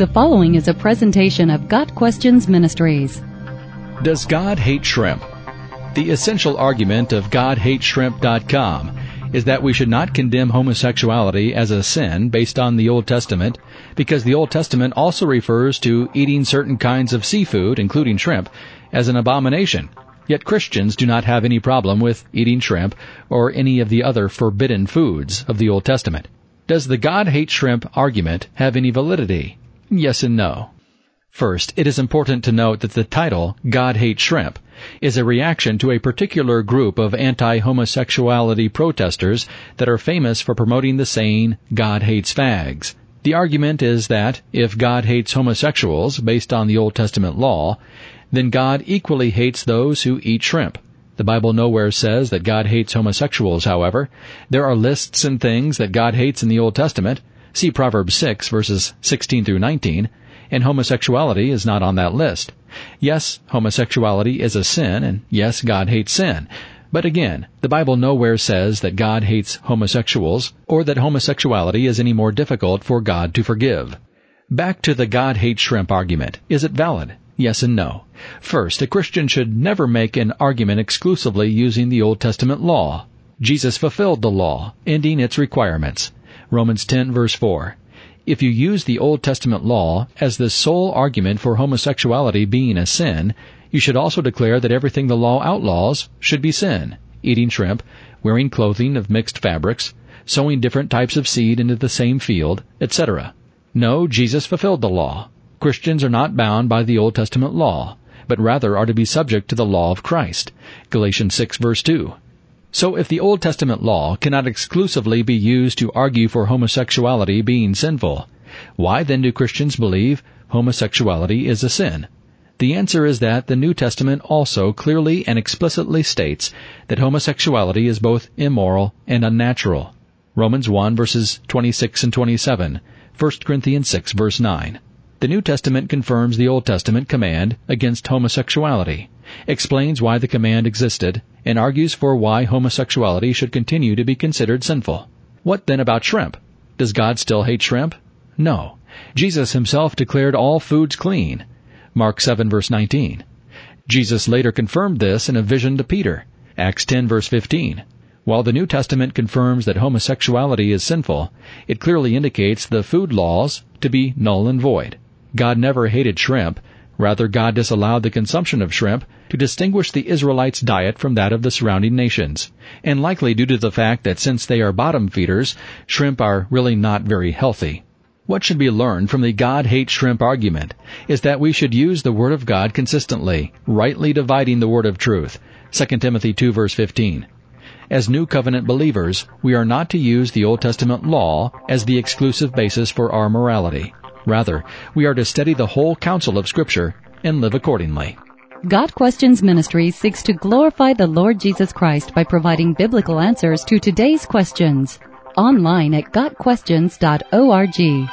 The following is a presentation of Got Questions Ministries. Does God hate shrimp? The essential argument of GodHatesShrimp.com is that we should not condemn homosexuality as a sin based on the Old Testament because the Old Testament also refers to eating certain kinds of seafood, including shrimp, as an abomination. Yet Christians do not have any problem with eating shrimp or any of the other forbidden foods of the Old Testament. Does the God hates shrimp argument have any validity? Yes and no. First, it is important to note that the title, God Hates Shrimp, is a reaction to a particular group of anti-homosexuality protesters that are famous for promoting the saying, God hates fags. The argument is that if God hates homosexuals based on the Old Testament law, then God equally hates those who eat shrimp. The Bible nowhere says that God hates homosexuals, however. There are lists and things that God hates in the Old Testament, See Proverbs 6 verses 16 through 19, and homosexuality is not on that list. Yes, homosexuality is a sin, and yes, God hates sin. But again, the Bible nowhere says that God hates homosexuals, or that homosexuality is any more difficult for God to forgive. Back to the God hates shrimp argument. Is it valid? Yes and no. First, a Christian should never make an argument exclusively using the Old Testament law. Jesus fulfilled the law, ending its requirements. Romans 10 verse 4. If you use the Old Testament law as the sole argument for homosexuality being a sin, you should also declare that everything the law outlaws should be sin. Eating shrimp, wearing clothing of mixed fabrics, sowing different types of seed into the same field, etc. No, Jesus fulfilled the law. Christians are not bound by the Old Testament law, but rather are to be subject to the law of Christ. Galatians 6 verse 2. So if the Old Testament law cannot exclusively be used to argue for homosexuality being sinful, why then do Christians believe homosexuality is a sin? The answer is that the New Testament also clearly and explicitly states that homosexuality is both immoral and unnatural. Romans 1 verses 26 and 27, 1 Corinthians 6 verse 9. The New Testament confirms the Old Testament command against homosexuality, explains why the command existed, and argues for why homosexuality should continue to be considered sinful. What then about shrimp? Does God still hate shrimp? No. Jesus himself declared all foods clean. Mark 7 verse 19. Jesus later confirmed this in a vision to Peter. Acts 10 verse 15. While the New Testament confirms that homosexuality is sinful, it clearly indicates the food laws to be null and void. God never hated shrimp. Rather, God disallowed the consumption of shrimp to distinguish the Israelites' diet from that of the surrounding nations, and likely due to the fact that since they are bottom feeders, shrimp are really not very healthy. What should be learned from the God hates shrimp argument is that we should use the Word of God consistently, rightly dividing the Word of truth. 2 Timothy 2 verse 15. As New Covenant believers, we are not to use the Old Testament law as the exclusive basis for our morality. Rather, we are to study the whole counsel of Scripture and live accordingly. Got Questions Ministry seeks to glorify the Lord Jesus Christ by providing biblical answers to today's questions. Online at GotQuestions.org.